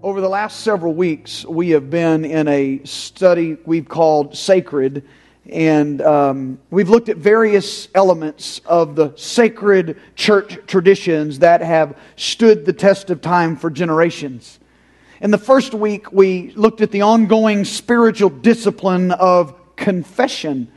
Over the last several weeks, we have been in a study we've called Sacred, and um, we've looked at various elements of the sacred church traditions that have stood the test of time for generations. In the first week, we looked at the ongoing spiritual discipline of confession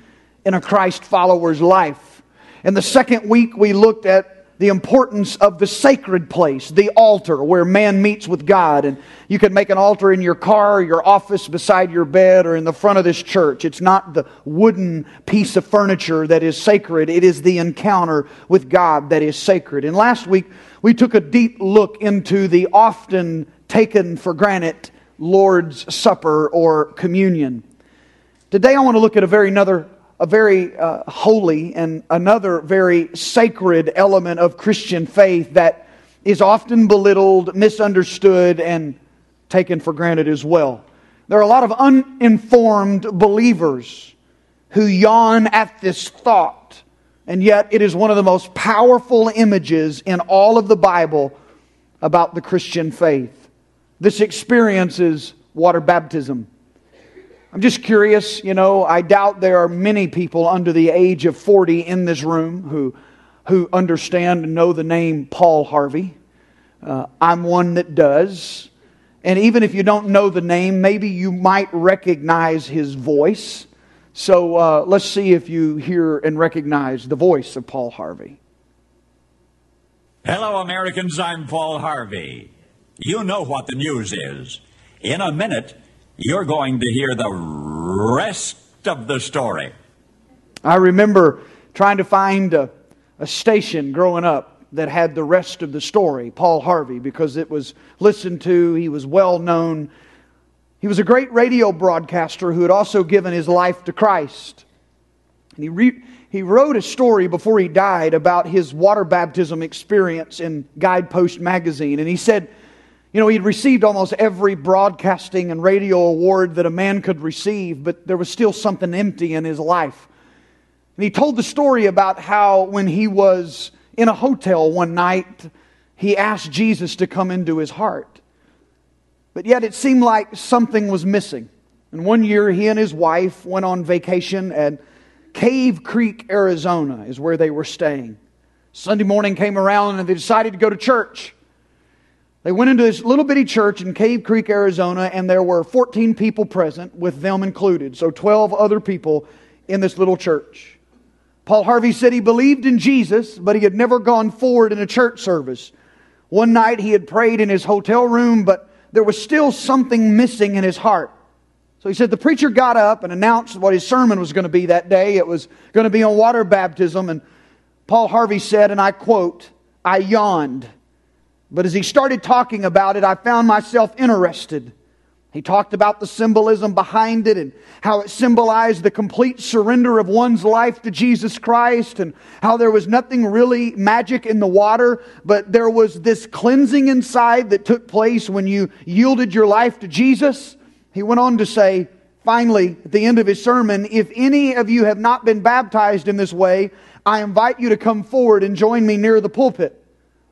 in a Christ follower's life. In the second week, we looked at the importance of the sacred place, the altar where man meets with God. And you can make an altar in your car, your office, beside your bed, or in the front of this church. It's not the wooden piece of furniture that is sacred, it is the encounter with God that is sacred. And last week, we took a deep look into the often taken for granted Lord's Supper or communion. Today, I want to look at a very another a very uh, holy and another very sacred element of Christian faith that is often belittled, misunderstood, and taken for granted as well. There are a lot of uninformed believers who yawn at this thought, and yet it is one of the most powerful images in all of the Bible about the Christian faith. This experience is water baptism. I'm just curious, you know, I doubt there are many people under the age of 40 in this room who, who understand and know the name Paul Harvey. Uh, I'm one that does. And even if you don't know the name, maybe you might recognize his voice. So uh, let's see if you hear and recognize the voice of Paul Harvey. Hello, Americans. I'm Paul Harvey. You know what the news is. In a minute, you're going to hear the rest of the story. I remember trying to find a, a station growing up that had the rest of the story, Paul Harvey, because it was listened to, he was well known. He was a great radio broadcaster who had also given his life to Christ. And he, re- he wrote a story before he died about his water baptism experience in Guidepost magazine. And he said, you know, he'd received almost every broadcasting and radio award that a man could receive, but there was still something empty in his life. And he told the story about how when he was in a hotel one night, he asked Jesus to come into his heart. But yet it seemed like something was missing. And one year, he and his wife went on vacation at Cave Creek, Arizona, is where they were staying. Sunday morning came around and they decided to go to church. They went into this little bitty church in Cave Creek, Arizona, and there were 14 people present, with them included. So 12 other people in this little church. Paul Harvey said he believed in Jesus, but he had never gone forward in a church service. One night he had prayed in his hotel room, but there was still something missing in his heart. So he said the preacher got up and announced what his sermon was going to be that day. It was going to be on water baptism. And Paul Harvey said, and I quote, I yawned but as he started talking about it, I found myself interested. He talked about the symbolism behind it and how it symbolized the complete surrender of one's life to Jesus Christ and how there was nothing really magic in the water, but there was this cleansing inside that took place when you yielded your life to Jesus. He went on to say, finally, at the end of his sermon, if any of you have not been baptized in this way, I invite you to come forward and join me near the pulpit.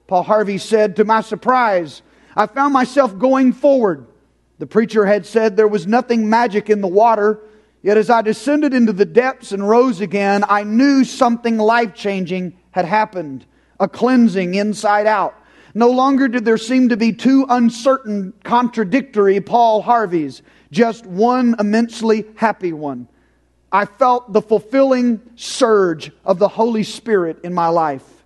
Paul Harvey said, To my surprise, I found myself going forward. The preacher had said there was nothing magic in the water, yet as I descended into the depths and rose again, I knew something life changing had happened a cleansing inside out. No longer did there seem to be two uncertain, contradictory Paul Harveys, just one immensely happy one. I felt the fulfilling surge of the Holy Spirit in my life.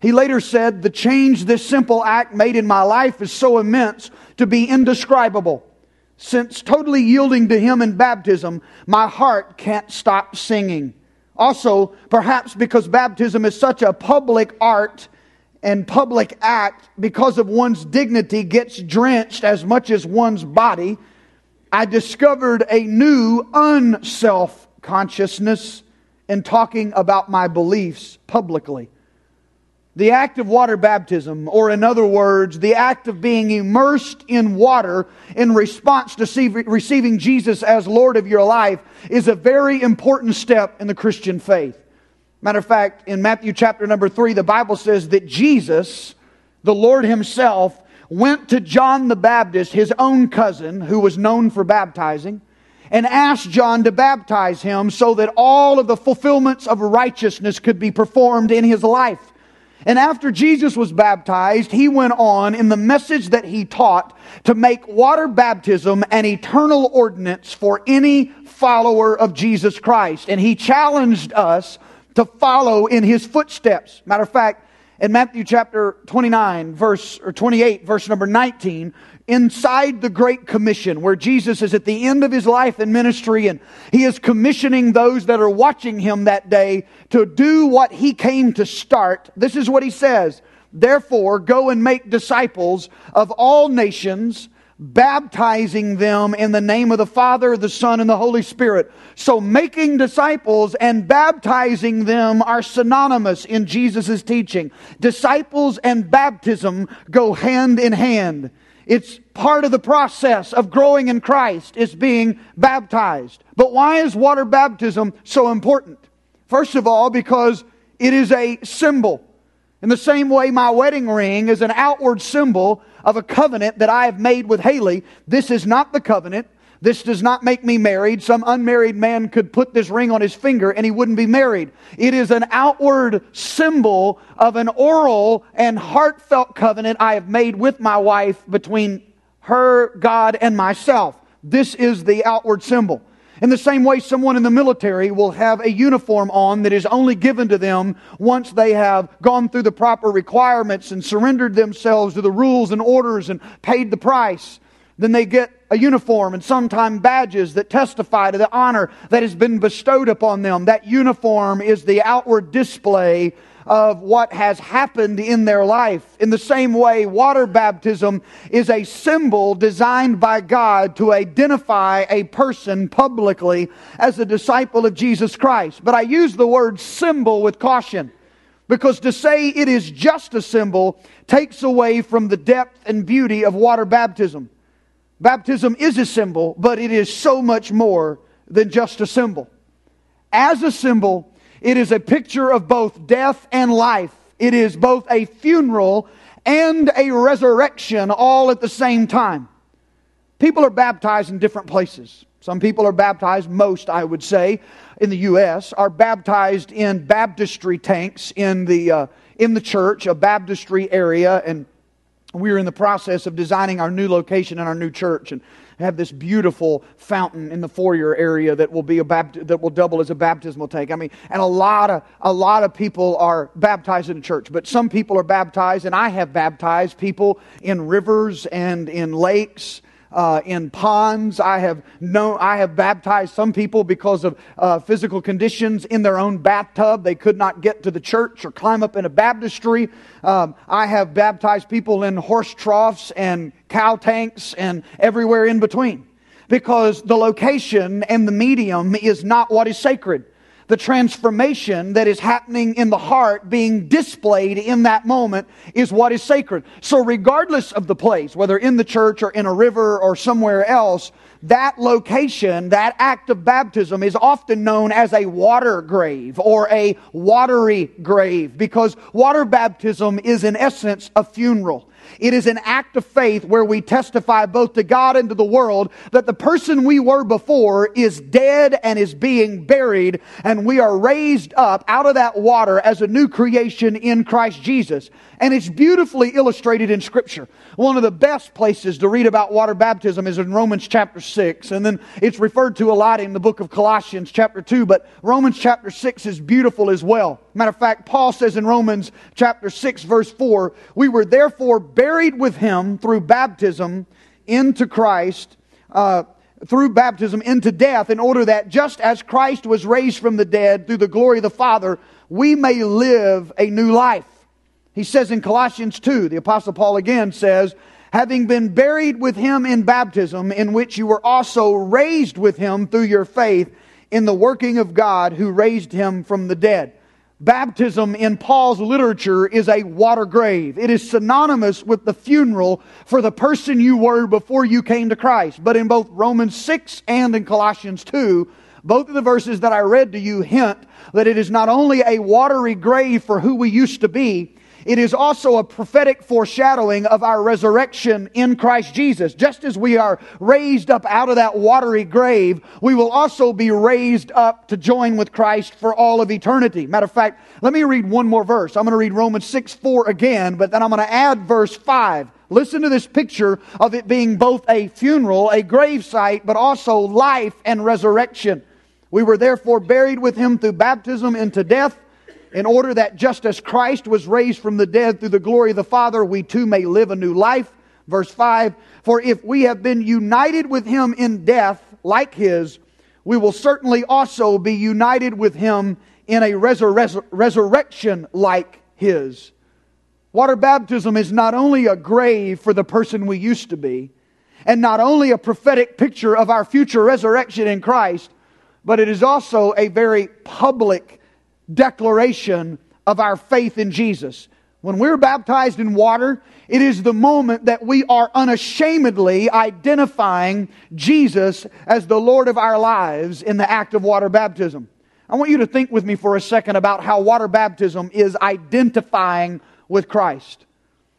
He later said, The change this simple act made in my life is so immense to be indescribable. Since totally yielding to Him in baptism, my heart can't stop singing. Also, perhaps because baptism is such a public art and public act, because of one's dignity gets drenched as much as one's body, I discovered a new unself consciousness in talking about my beliefs publicly. The act of water baptism, or in other words, the act of being immersed in water in response to receiving Jesus as Lord of your life, is a very important step in the Christian faith. Matter of fact, in Matthew chapter number three, the Bible says that Jesus, the Lord Himself, went to John the Baptist, his own cousin, who was known for baptizing, and asked John to baptize him so that all of the fulfillments of righteousness could be performed in his life. And after Jesus was baptized, he went on in the message that he taught to make water baptism an eternal ordinance for any follower of Jesus Christ. And he challenged us to follow in his footsteps. Matter of fact, in Matthew chapter 29, verse, or 28, verse number 19, inside the Great Commission, where Jesus is at the end of his life and ministry, and he is commissioning those that are watching him that day to do what he came to start. This is what he says. Therefore, go and make disciples of all nations, baptizing them in the name of the Father, the Son, and the Holy Spirit. So making disciples and baptizing them are synonymous in Jesus' teaching. Disciples and baptism go hand in hand. It's part of the process of growing in Christ is being baptized. But why is water baptism so important? First of all, because it is a symbol. In the same way my wedding ring is an outward symbol of a covenant that I have made with Haley, this is not the covenant. This does not make me married. Some unmarried man could put this ring on his finger and he wouldn't be married. It is an outward symbol of an oral and heartfelt covenant I have made with my wife between her, God, and myself. This is the outward symbol. In the same way, someone in the military will have a uniform on that is only given to them once they have gone through the proper requirements and surrendered themselves to the rules and orders and paid the price. Then they get a uniform and sometimes badges that testify to the honor that has been bestowed upon them. That uniform is the outward display of what has happened in their life. In the same way, water baptism is a symbol designed by God to identify a person publicly as a disciple of Jesus Christ. But I use the word symbol with caution because to say it is just a symbol takes away from the depth and beauty of water baptism. Baptism is a symbol, but it is so much more than just a symbol. As a symbol, it is a picture of both death and life. It is both a funeral and a resurrection all at the same time. People are baptized in different places. Some people are baptized, most I would say, in the U.S., are baptized in baptistry tanks in the, uh, in the church, a baptistry area, and we're in the process of designing our new location and our new church. And have this beautiful fountain in the foyer area that will be a bapt- that will double as a baptismal tank. I mean, and a lot of a lot of people are baptized in church, but some people are baptized, and I have baptized people in rivers and in lakes uh, in ponds. I have known, I have baptized some people because of uh, physical conditions in their own bathtub. They could not get to the church or climb up in a baptistry. Um, I have baptized people in horse troughs and cow tanks and everywhere in between because the location and the medium is not what is sacred the transformation that is happening in the heart being displayed in that moment is what is sacred. So regardless of the place, whether in the church or in a river or somewhere else, that location, that act of baptism is often known as a water grave or a watery grave because water baptism is in essence a funeral. It is an act of faith where we testify both to God and to the world that the person we were before is dead and is being buried, and we are raised up out of that water as a new creation in Christ Jesus. And it's beautifully illustrated in Scripture. One of the best places to read about water baptism is in Romans chapter 6, and then it's referred to a lot in the book of Colossians chapter 2, but Romans chapter 6 is beautiful as well. Matter of fact, Paul says in Romans chapter 6, verse 4, we were therefore buried with him through baptism into Christ. Uh, through baptism into death, in order that just as Christ was raised from the dead through the glory of the Father, we may live a new life. He says in Colossians 2, the Apostle Paul again says, having been buried with him in baptism, in which you were also raised with him through your faith in the working of God who raised him from the dead. Baptism in Paul's literature is a water grave. It is synonymous with the funeral for the person you were before you came to Christ. But in both Romans 6 and in Colossians 2, both of the verses that I read to you hint that it is not only a watery grave for who we used to be, it is also a prophetic foreshadowing of our resurrection in Christ Jesus. Just as we are raised up out of that watery grave, we will also be raised up to join with Christ for all of eternity. Matter of fact, let me read one more verse. I'm going to read Romans 6 4 again, but then I'm going to add verse 5. Listen to this picture of it being both a funeral, a grave site, but also life and resurrection. We were therefore buried with him through baptism into death in order that just as Christ was raised from the dead through the glory of the Father, we too may live a new life. Verse 5 For if we have been united with him in death like his, we will certainly also be united with him in a resur- resurrection like his. Water baptism is not only a grave for the person we used to be, and not only a prophetic picture of our future resurrection in Christ, but it is also a very public declaration of our faith in Jesus. When we're baptized in water, it is the moment that we are unashamedly identifying Jesus as the Lord of our lives in the act of water baptism. I want you to think with me for a second about how water baptism is identifying with Christ.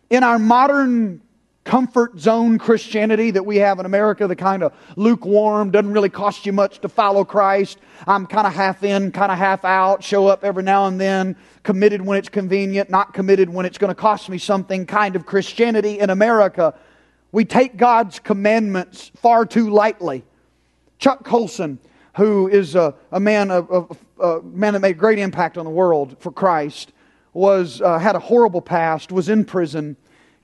In our modern comfort zone Christianity that we have in America, the kind of lukewarm, doesn't really cost you much to follow Christ. I'm kind of half in, kind of half out, show up every now and then, committed when it's convenient, not committed when it's going to cost me something kind of Christianity in America. We take God's commandments far too lightly. Chuck Colson, who is a, a man, a, a, a, man that made great impact on the world for Christ, was, uh, had a horrible past, was in prison,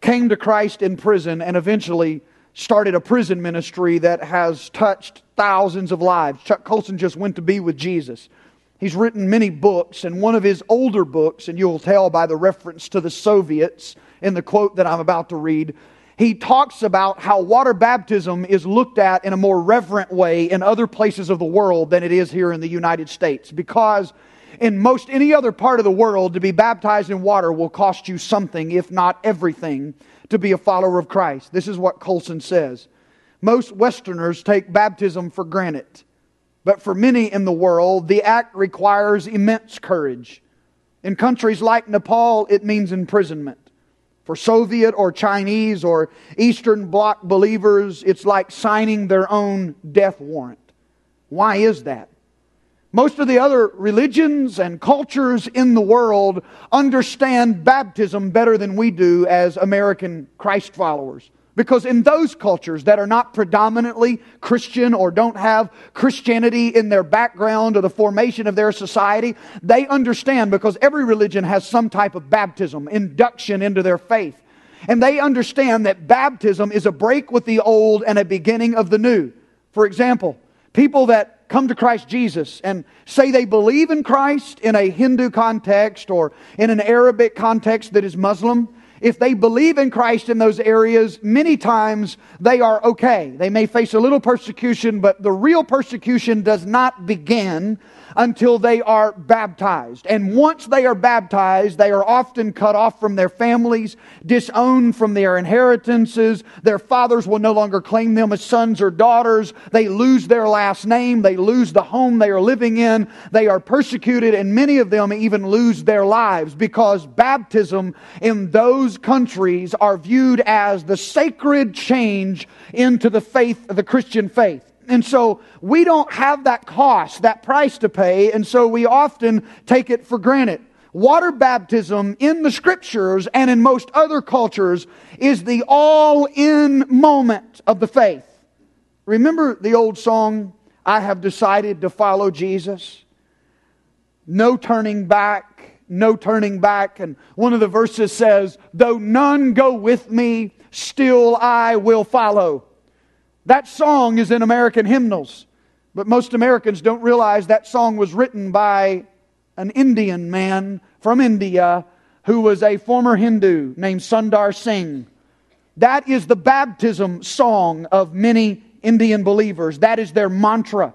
came to Christ in prison, and eventually started a prison ministry that has touched thousands of lives. Chuck Colson just went to be with Jesus. He's written many books, and one of his older books, and you'll tell by the reference to the Soviets in the quote that I'm about to read, he talks about how water baptism is looked at in a more reverent way in other places of the world than it is here in the United States because in most any other part of the world, to be baptized in water will cost you something, if not everything, to be a follower of Christ. This is what Colson says. Most Westerners take baptism for granted, but for many in the world, the act requires immense courage. In countries like Nepal, it means imprisonment. For Soviet or Chinese or Eastern Bloc believers, it's like signing their own death warrant. Why is that? Most of the other religions and cultures in the world understand baptism better than we do as American Christ followers. Because in those cultures that are not predominantly Christian or don't have Christianity in their background or the formation of their society, they understand because every religion has some type of baptism, induction into their faith. And they understand that baptism is a break with the old and a beginning of the new. For example, people that come to Christ Jesus and say they believe in Christ in a Hindu context or in an Arabic context that is Muslim, if they believe in Christ in those areas, many times they are okay. They may face a little persecution, but the real persecution does not begin until they are baptized. And once they are baptized, they are often cut off from their families, disowned from their inheritances. Their fathers will no longer claim them as sons or daughters. They lose their last name. They lose the home they are living in. They are persecuted, and many of them even lose their lives because baptism in those countries are viewed as the sacred change into the faith, of the Christian faith. And so we don't have that cost, that price to pay, and so we often take it for granted. Water baptism in the scriptures and in most other cultures is the all in moment of the faith. Remember the old song, I have decided to follow Jesus? No turning back, no turning back. And one of the verses says, Though none go with me, still I will follow. That song is in American hymnals, but most Americans don't realize that song was written by an Indian man from India who was a former Hindu named Sundar Singh. That is the baptism song of many Indian believers. That is their mantra.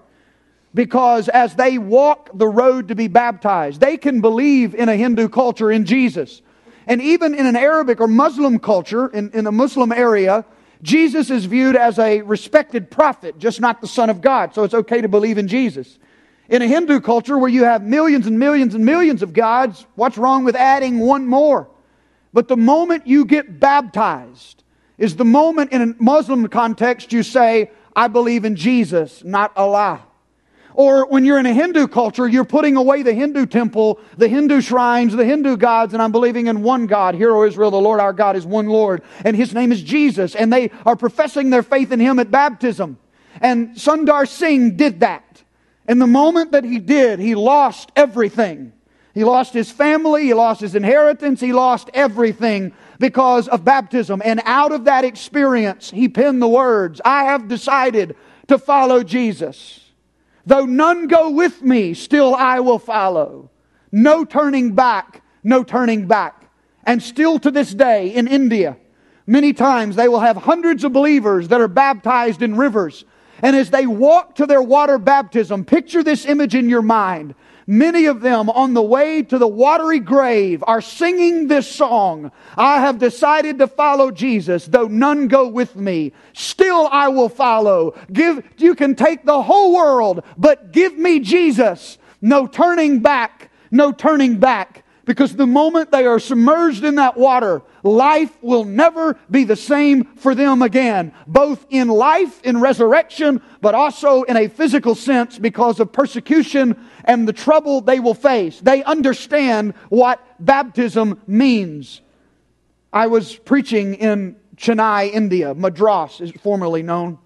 Because as they walk the road to be baptized, they can believe in a Hindu culture in Jesus. And even in an Arabic or Muslim culture, in, in a Muslim area, Jesus is viewed as a respected prophet, just not the Son of God, so it's okay to believe in Jesus. In a Hindu culture where you have millions and millions and millions of gods, what's wrong with adding one more? But the moment you get baptized is the moment in a Muslim context you say, I believe in Jesus, not Allah. Or when you're in a Hindu culture, you're putting away the Hindu temple, the Hindu shrines, the Hindu gods, and I'm believing in one God. Hear, O Israel, the Lord our God is one Lord, and His name is Jesus. And they are professing their faith in Him at baptism. And Sundar Singh did that. And the moment that he did, he lost everything. He lost his family, he lost his inheritance, he lost everything because of baptism. And out of that experience, he penned the words, I have decided to follow Jesus. Though none go with me, still I will follow. No turning back, no turning back. And still to this day in India, many times they will have hundreds of believers that are baptized in rivers. And as they walk to their water baptism, picture this image in your mind. Many of them on the way to the watery grave are singing this song. I have decided to follow Jesus, though none go with me. Still I will follow. Give, you can take the whole world, but give me Jesus. No turning back, no turning back. Because the moment they are submerged in that water, life will never be the same for them again. Both in life, in resurrection, but also in a physical sense because of persecution and the trouble they will face. They understand what baptism means. I was preaching in Chennai, India. Madras is formerly known.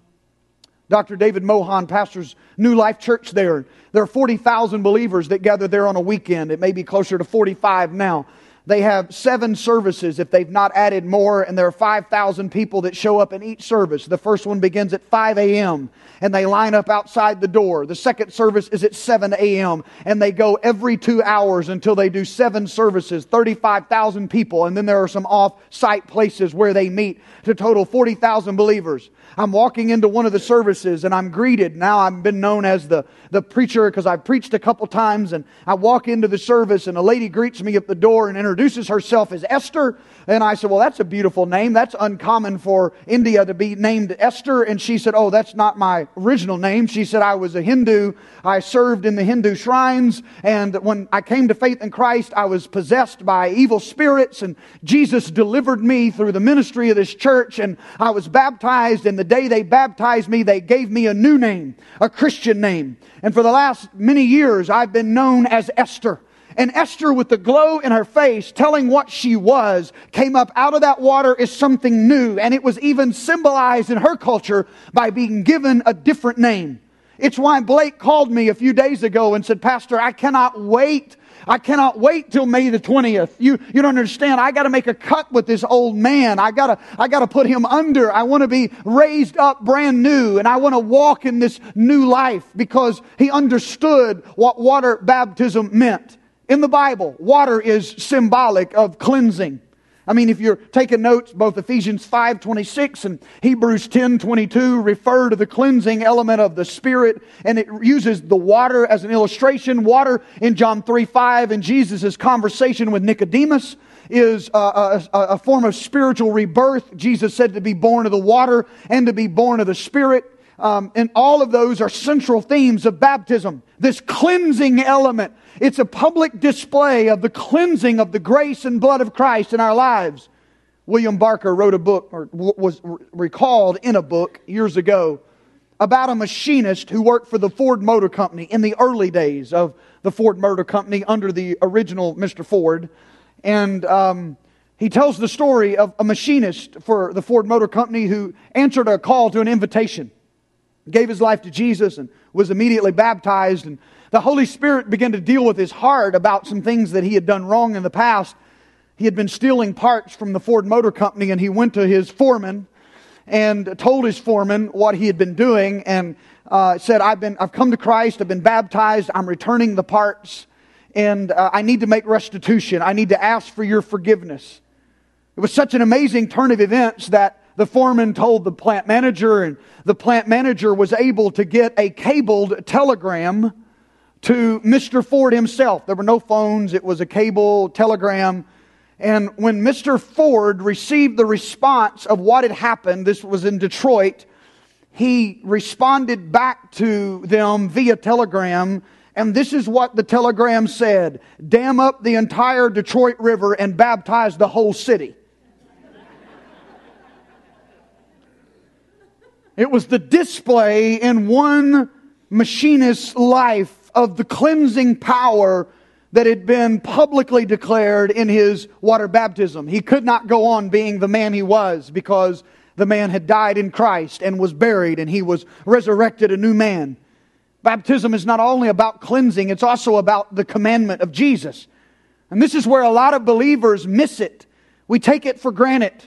Dr. David Mohan pastors New Life Church there. There are 40,000 believers that gather there on a weekend. It may be closer to 45 now. They have seven services if they've not added more, and there are 5,000 people that show up in each service. The first one begins at 5 a.m., and they line up outside the door. The second service is at 7 a.m., and they go every two hours until they do seven services, 35,000 people, and then there are some off site places where they meet to total 40,000 believers. I'm walking into one of the services and I'm greeted. Now I've been known as the, the preacher because I've preached a couple times and I walk into the service and a lady greets me at the door and introduces herself as Esther. And I said, well, that's a beautiful name. That's uncommon for India to be named Esther. And she said, oh, that's not my original name. She said, I was a Hindu. I served in the Hindu shrines. And when I came to faith in Christ, I was possessed by evil spirits and Jesus delivered me through the ministry of this church and I was baptized and the day they baptized me, they gave me a new name, a Christian name. And for the last many years, I've been known as Esther. And Esther, with the glow in her face, telling what she was, came up out of that water as something new. And it was even symbolized in her culture by being given a different name. It's why Blake called me a few days ago and said, Pastor, I cannot wait I cannot wait till May the 20th. You, you don't understand. I got to make a cut with this old man. I got to, I got to put him under. I want to be raised up brand new and I want to walk in this new life because he understood what water baptism meant. In the Bible, water is symbolic of cleansing. I mean, if you're taking notes, both Ephesians 5.26 and Hebrews 10.22 refer to the cleansing element of the Spirit, and it uses the water as an illustration. Water in John 3.5 in Jesus' conversation with Nicodemus is a, a, a form of spiritual rebirth. Jesus said to be born of the water and to be born of the Spirit. Um, and all of those are central themes of baptism. This cleansing element it's a public display of the cleansing of the grace and blood of Christ in our lives. William Barker wrote a book, or was recalled in a book years ago, about a machinist who worked for the Ford Motor Company in the early days of the Ford Motor Company under the original Mr. Ford. And um, he tells the story of a machinist for the Ford Motor Company who answered a call to an invitation, gave his life to Jesus, and was immediately baptized. And the Holy Spirit began to deal with his heart about some things that he had done wrong in the past. He had been stealing parts from the Ford Motor Company, and he went to his foreman and told his foreman what he had been doing and uh, said, I've, been, I've come to Christ, I've been baptized, I'm returning the parts, and uh, I need to make restitution. I need to ask for your forgiveness. It was such an amazing turn of events that the foreman told the plant manager, and the plant manager was able to get a cabled telegram to Mr. Ford himself. There were no phones, it was a cable telegram. And when Mr. Ford received the response of what had happened, this was in Detroit, he responded back to them via telegram And this is what the telegram said dam up the entire Detroit River and baptize the whole city. It was the display in one machinist's life of the cleansing power that had been publicly declared in his water baptism. He could not go on being the man he was because the man had died in Christ and was buried and he was resurrected a new man. Baptism is not only about cleansing, it's also about the commandment of Jesus. And this is where a lot of believers miss it. We take it for granted.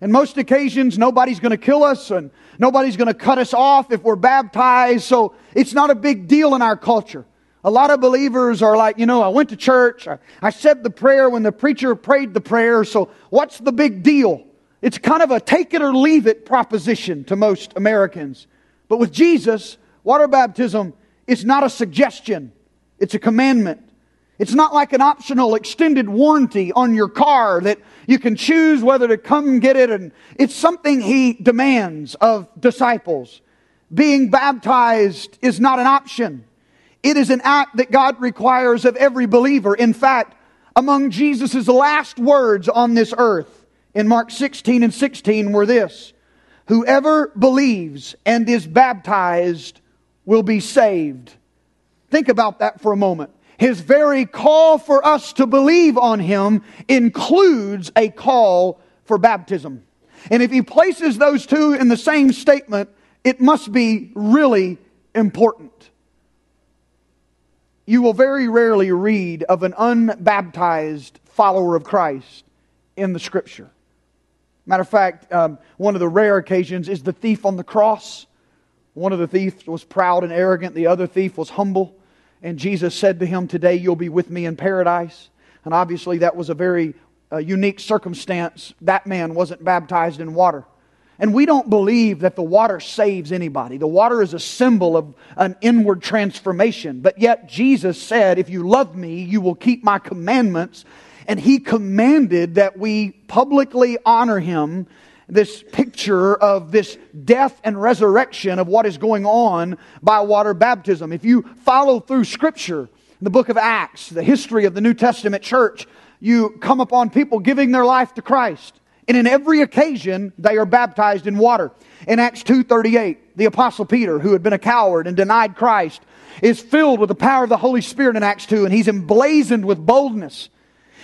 In most occasions, nobody's going to kill us and nobody's going to cut us off if we're baptized, so it's not a big deal in our culture. A lot of believers are like, you know, I went to church, I, I said the prayer when the preacher prayed the prayer, so what's the big deal? It's kind of a take it or leave it proposition to most Americans. But with Jesus, water baptism is not a suggestion, it's a commandment. It's not like an optional extended warranty on your car that you can choose whether to come get it. And it's something he demands of disciples. Being baptized is not an option. It is an act that God requires of every believer. In fact, among Jesus' last words on this earth in Mark 16 and 16 were this Whoever believes and is baptized will be saved. Think about that for a moment. His very call for us to believe on Him includes a call for baptism. And if He places those two in the same statement, it must be really important. You will very rarely read of an unbaptized follower of Christ in the Scripture. Matter of fact, um, one of the rare occasions is the thief on the cross. One of the thieves was proud and arrogant, the other thief was humble. And Jesus said to him, Today you'll be with me in paradise. And obviously, that was a very uh, unique circumstance. That man wasn't baptized in water. And we don't believe that the water saves anybody. The water is a symbol of an inward transformation. But yet, Jesus said, If you love me, you will keep my commandments. And he commanded that we publicly honor him this picture of this death and resurrection of what is going on by water baptism. If you follow through Scripture, the book of Acts, the history of the New Testament church, you come upon people giving their life to Christ. And in every occasion, they are baptized in water. In Acts 2.38, the apostle Peter, who had been a coward and denied Christ, is filled with the power of the Holy Spirit in Acts 2, and he's emblazoned with boldness.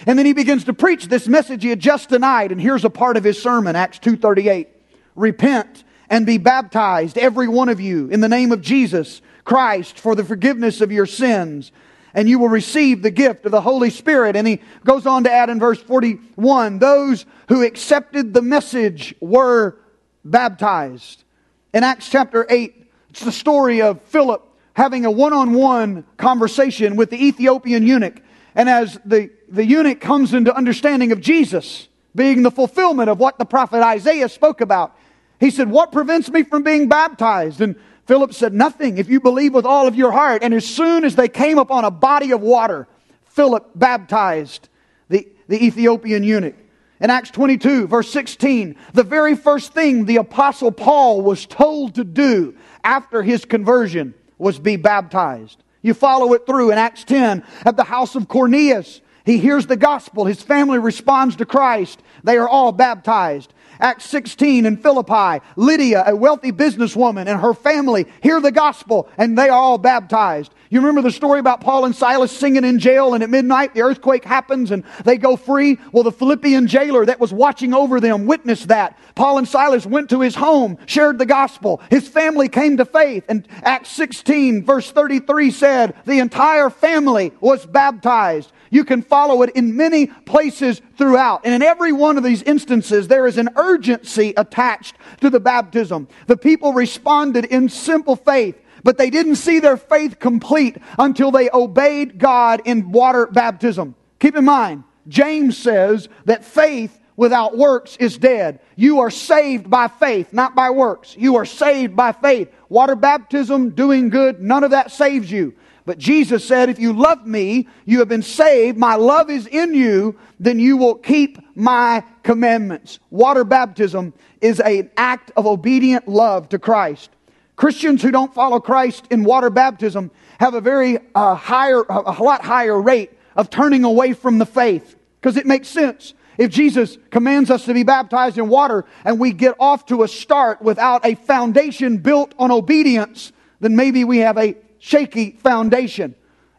And then he begins to preach this message he had just denied. And here's a part of his sermon, Acts 2.38. Repent and be baptized, every one of you, in the name of Jesus Christ for the forgiveness of your sins. And you will receive the gift of the Holy Spirit. And he goes on to add in verse 41, those who accepted the message were baptized. In Acts chapter 8, it's the story of Philip having a one-on-one conversation with the Ethiopian eunuch. And as the the eunuch comes into understanding of Jesus being the fulfillment of what the prophet Isaiah spoke about. He said, What prevents me from being baptized? And Philip said, Nothing, if you believe with all of your heart. And as soon as they came upon a body of water, Philip baptized the, the Ethiopian eunuch. In Acts 22, verse 16, the very first thing the Apostle Paul was told to do after his conversion was be baptized. You follow it through in Acts 10 at the house of Cornelius. He hears the gospel. His family responds to Christ. They are all baptized. Acts 16 in Philippi, Lydia, a wealthy businesswoman, and her family hear the gospel and they are all baptized. You remember the story about Paul and Silas singing in jail, and at midnight the earthquake happens and they go free? Well, the Philippian jailer that was watching over them witnessed that. Paul and Silas went to his home, shared the gospel. His family came to faith. And Acts 16, verse 33 said, the entire family was baptized. You can follow it in many places throughout. And in every one of these instances, there is an urgency attached to the baptism. The people responded in simple faith, but they didn't see their faith complete until they obeyed God in water baptism. Keep in mind, James says that faith without works is dead. You are saved by faith, not by works. You are saved by faith. Water baptism, doing good, none of that saves you. But Jesus said, if you love me, you have been saved, my love is in you, then you will keep my commandments. Water baptism is an act of obedient love to Christ. Christians who don't follow Christ in water baptism have a very uh, higher, a lot higher rate of turning away from the faith because it makes sense. If Jesus commands us to be baptized in water and we get off to a start without a foundation built on obedience, then maybe we have a shaky foundation.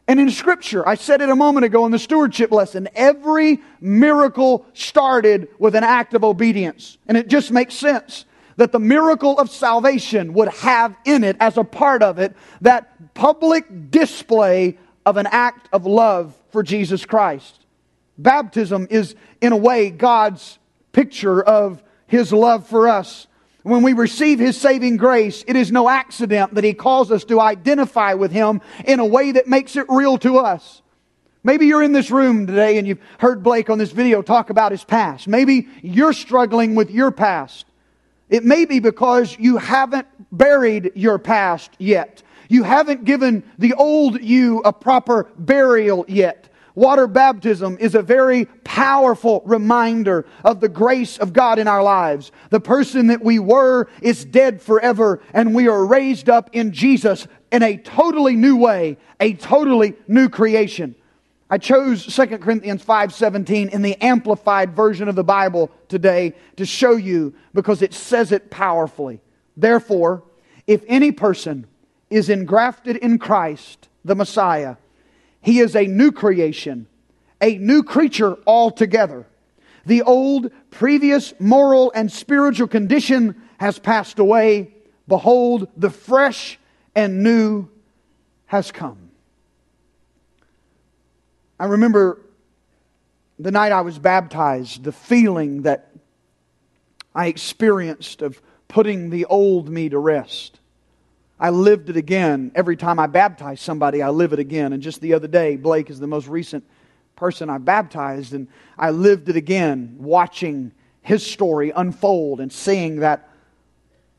And in Scripture, I said it a moment ago in the stewardship lesson, every miracle started with an act of obedience. And it just makes sense that the miracle of salvation would have in it, as a part of it, that public display of an act of love for Jesus Christ. Baptism is, in a way, God's picture of His love for us. When we receive His saving grace, it is no accident that He calls us to identify with Him in a way that makes it real to us. Maybe you're in this room today and you've heard Blake on this video talk about his past. Maybe you're struggling with your past. It may be because you haven't buried your past yet. You haven't given the old you a proper burial yet. Water baptism is a very powerful reminder of the grace of God in our lives. The person that we were is dead forever, and we are raised up in Jesus in a totally new way, a totally new creation. I chose 2 Corinthians 5:17 in the amplified version of the Bible today to show you because it says it powerfully. Therefore, if any person is engrafted in Christ, the Messiah, he is a new creation, a new creature altogether. The old, previous moral and spiritual condition has passed away. Behold, the fresh and new has come. I remember the night I was baptized, the feeling that I experienced of putting the old me to rest. I lived it again. Every time I baptize somebody, I live it again. And just the other day, Blake is the most recent person I baptized, and I lived it again, watching his story unfold and seeing that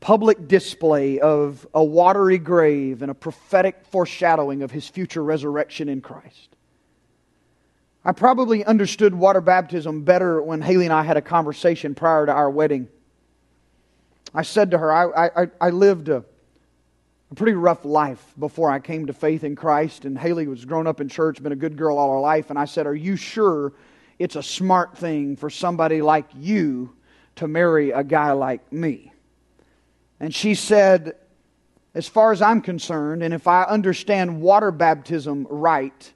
public display of a watery grave and a prophetic foreshadowing of his future resurrection in Christ. I probably understood water baptism better when Haley and I had a conversation prior to our wedding. I said to her, I, I, I lived a a pretty rough life before I came to faith in Christ. And Haley was grown up in church, been a good girl all her life. And I said, Are you sure it's a smart thing for somebody like you to marry a guy like me? And she said, As far as I'm concerned, and if I understand water baptism right,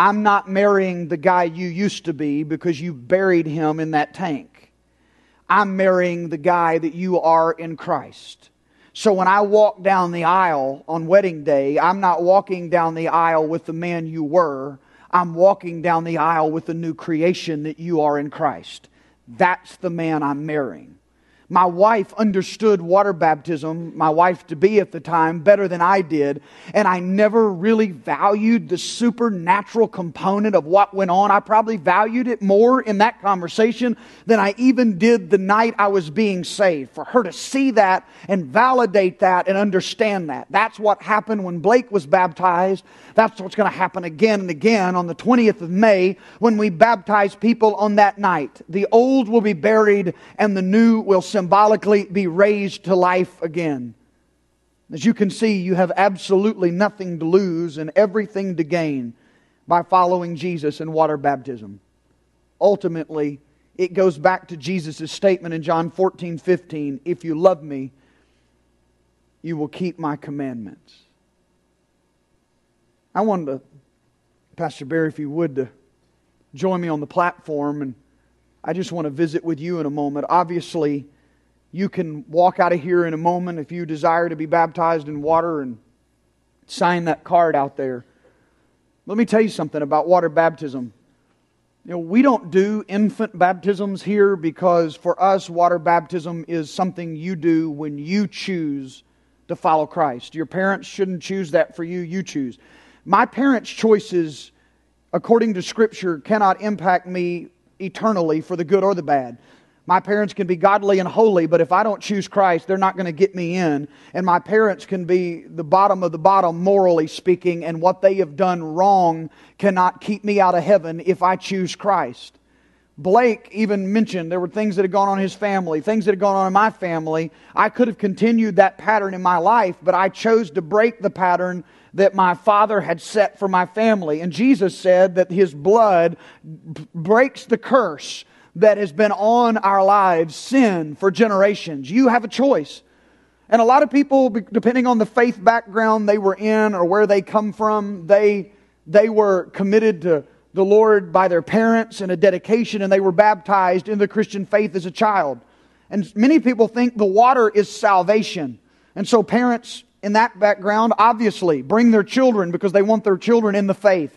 I'm not marrying the guy you used to be because you buried him in that tank. I'm marrying the guy that you are in Christ. So when I walk down the aisle on wedding day, I'm not walking down the aisle with the man you were. I'm walking down the aisle with the new creation that you are in Christ. That's the man I'm marrying. My wife understood water baptism, my wife to be at the time, better than I did. And I never really valued the supernatural component of what went on. I probably valued it more in that conversation than I even did the night I was being saved. For her to see that and validate that and understand that. That's what happened when Blake was baptized. That's what's going to happen again and again on the 20th of May when we baptize people on that night. The old will be buried and the new will symbolically be raised to life again. As you can see, you have absolutely nothing to lose and everything to gain by following Jesus in water baptism. Ultimately, it goes back to Jesus' statement in John 14, 15 If you love me, you will keep my commandments. I wanted to, Pastor Barry, if you would, to join me on the platform, and I just want to visit with you in a moment. Obviously, you can walk out of here in a moment if you desire to be baptized in water and sign that card out there. Let me tell you something about water baptism. You know, we don't do infant baptisms here because for us, water baptism is something you do when you choose to follow Christ. Your parents shouldn't choose that for you, you choose. My parents' choices, according to Scripture, cannot impact me eternally for the good or the bad. My parents can be godly and holy, but if I don't choose Christ, they're not going to get me in. And my parents can be the bottom of the bottom, morally speaking, and what they have done wrong cannot keep me out of heaven if I choose Christ. Blake even mentioned there were things that had gone on in his family, things that had gone on in my family. I could have continued that pattern in my life, but I chose to break the pattern that my father had set for my family. And Jesus said that his blood breaks the curse that has been on our lives, sin for generations. You have a choice. And a lot of people, depending on the faith background they were in or where they come from, they, they were committed to the Lord by their parents in a dedication and they were baptized in the Christian faith as a child. And many people think the water is salvation. And so parents in that background obviously bring their children because they want their children in the faith.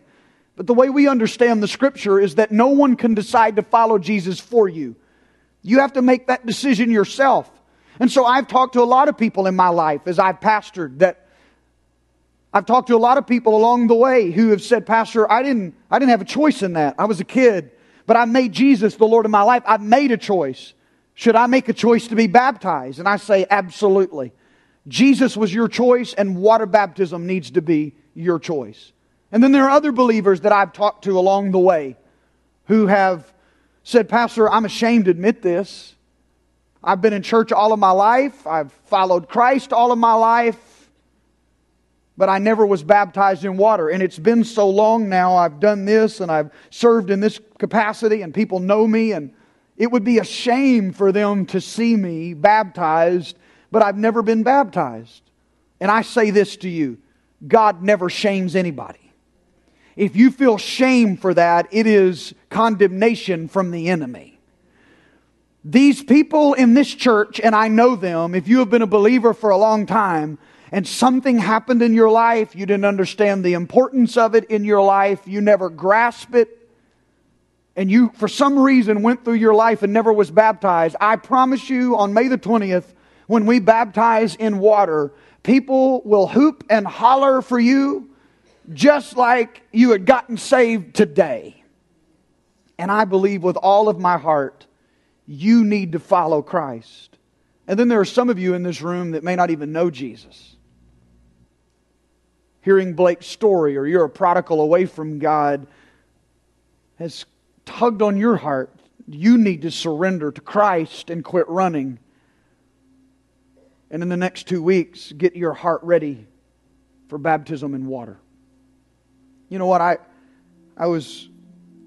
But the way we understand the scripture is that no one can decide to follow Jesus for you. You have to make that decision yourself. And so I've talked to a lot of people in my life as I've pastored that I've talked to a lot of people along the way who have said, Pastor, I didn't, I didn't have a choice in that. I was a kid, but I made Jesus the Lord of my life. I've made a choice. Should I make a choice to be baptized? And I say, absolutely. Jesus was your choice, and water baptism needs to be your choice. And then there are other believers that I've talked to along the way who have said, Pastor, I'm ashamed to admit this. I've been in church all of my life, I've followed Christ all of my life but I never was baptized in water. And it's been so long now, I've done this and I've served in this capacity, and people know me, and it would be a shame for them to see me baptized, but I've never been baptized. And I say this to you God never shames anybody. If you feel shame for that, it is condemnation from the enemy. These people in this church, and I know them, if you have been a believer for a long time, and something happened in your life, you didn't understand the importance of it in your life, you never grasped it, and you, for some reason, went through your life and never was baptized, I promise you on May the 20th, when we baptize in water, people will hoop and holler for you just like you had gotten saved today. And I believe with all of my heart, you need to follow Christ. And then there are some of you in this room that may not even know Jesus hearing Blake's story or you're a prodigal away from God has tugged on your heart. You need to surrender to Christ and quit running. And in the next two weeks, get your heart ready for baptism in water. You know what? I, I was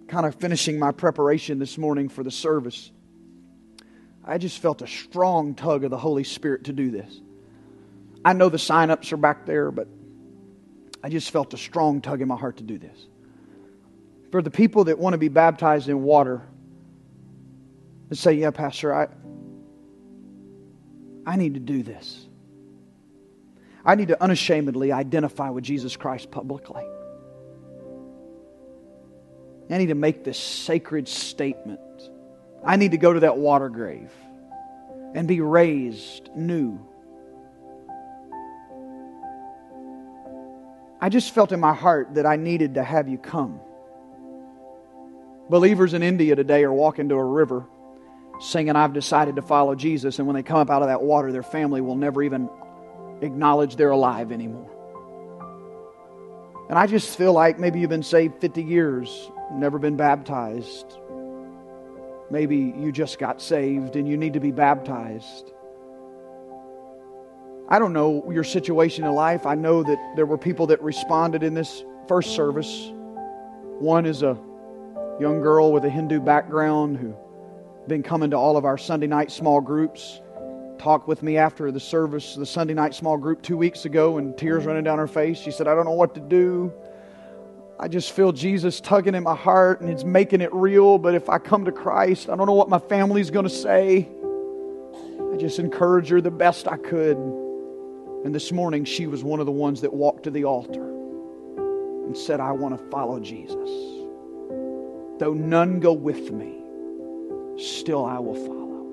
kind of finishing my preparation this morning for the service. I just felt a strong tug of the Holy Spirit to do this. I know the sign ups are back there, but I just felt a strong tug in my heart to do this. For the people that want to be baptized in water, and say, Yeah, Pastor, I, I need to do this. I need to unashamedly identify with Jesus Christ publicly. I need to make this sacred statement. I need to go to that water grave and be raised new I just felt in my heart that I needed to have you come. Believers in India today are walking to a river singing, I've decided to follow Jesus. And when they come up out of that water, their family will never even acknowledge they're alive anymore. And I just feel like maybe you've been saved 50 years, never been baptized. Maybe you just got saved and you need to be baptized. I don't know your situation in life. I know that there were people that responded in this first service. One is a young girl with a Hindu background who been coming to all of our Sunday night small groups. Talked with me after the service, the Sunday night small group two weeks ago, and tears running down her face. She said, I don't know what to do. I just feel Jesus tugging in my heart and it's making it real. But if I come to Christ, I don't know what my family's going to say. I just encourage her the best I could. And this morning, she was one of the ones that walked to the altar and said, I want to follow Jesus. Though none go with me, still I will follow.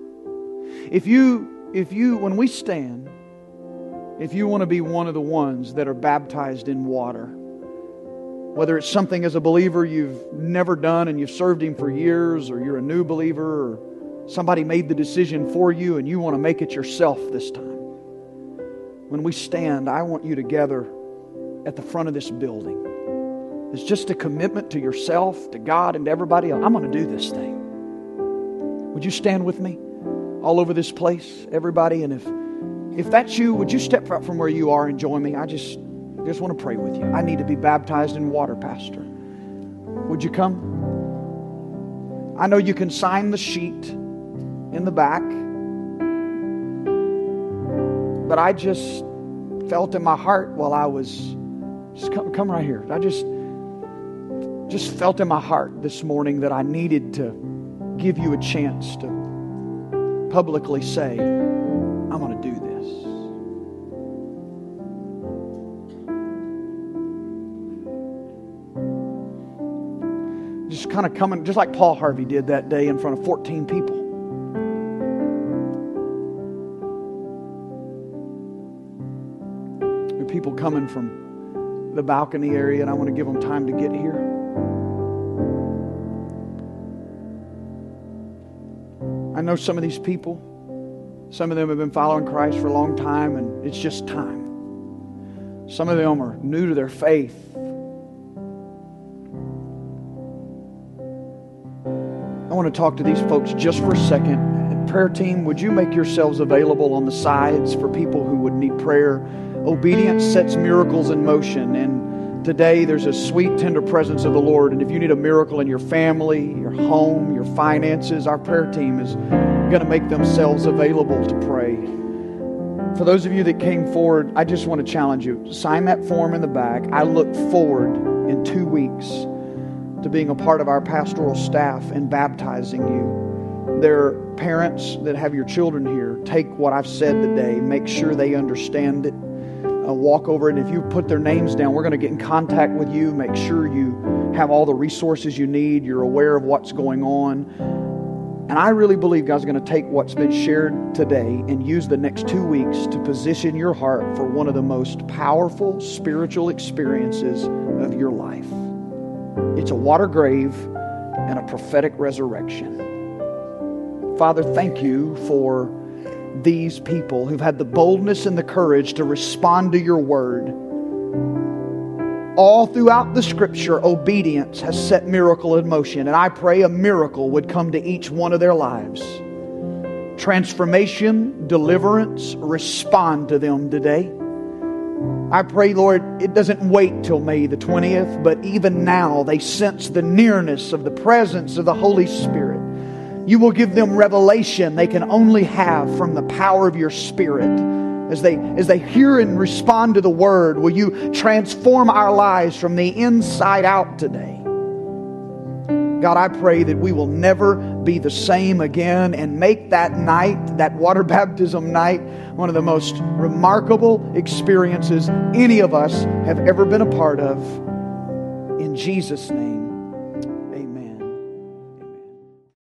If you, if you, when we stand, if you want to be one of the ones that are baptized in water, whether it's something as a believer you've never done and you've served Him for years, or you're a new believer, or somebody made the decision for you and you want to make it yourself this time when we stand, I want you to gather at the front of this building. It's just a commitment to yourself, to God, and to everybody else. I'm going to do this thing. Would you stand with me all over this place, everybody? And if if that's you, would you step out from where you are and join me? I just just want to pray with you. I need to be baptized in water, Pastor. Would you come? I know you can sign the sheet in the back, but I just felt in my heart while I was just come, come right here. I just just felt in my heart this morning that I needed to give you a chance to publicly say, I'm going to do this. Kind of coming, just like Paul Harvey did that day in front of 14 people. There are people coming from the balcony area, and I want to give them time to get here. I know some of these people, some of them have been following Christ for a long time, and it's just time. Some of them are new to their faith. Want to talk to these folks just for a second. Prayer team, would you make yourselves available on the sides for people who would need prayer? Obedience sets miracles in motion, and today there's a sweet, tender presence of the Lord. And if you need a miracle in your family, your home, your finances, our prayer team is going to make themselves available to pray. For those of you that came forward, I just want to challenge you. Sign that form in the back. I look forward in two weeks to being a part of our pastoral staff and baptizing you. There are parents that have your children here. Take what I've said today, make sure they understand it. Uh, walk over it. If you put their names down, we're going to get in contact with you, make sure you have all the resources you need, you're aware of what's going on. And I really believe God's going to take what's been shared today and use the next two weeks to position your heart for one of the most powerful spiritual experiences of your life. It's a water grave and a prophetic resurrection. Father, thank you for these people who've had the boldness and the courage to respond to your word. All throughout the scripture, obedience has set miracle in motion, and I pray a miracle would come to each one of their lives. Transformation, deliverance, respond to them today. I pray, Lord, it doesn't wait till May the 20th, but even now they sense the nearness of the presence of the Holy Spirit. You will give them revelation they can only have from the power of your Spirit. As they, as they hear and respond to the word, will you transform our lives from the inside out today? God, I pray that we will never be the same again and make that night, that water baptism night, one of the most remarkable experiences any of us have ever been a part of. In Jesus' name.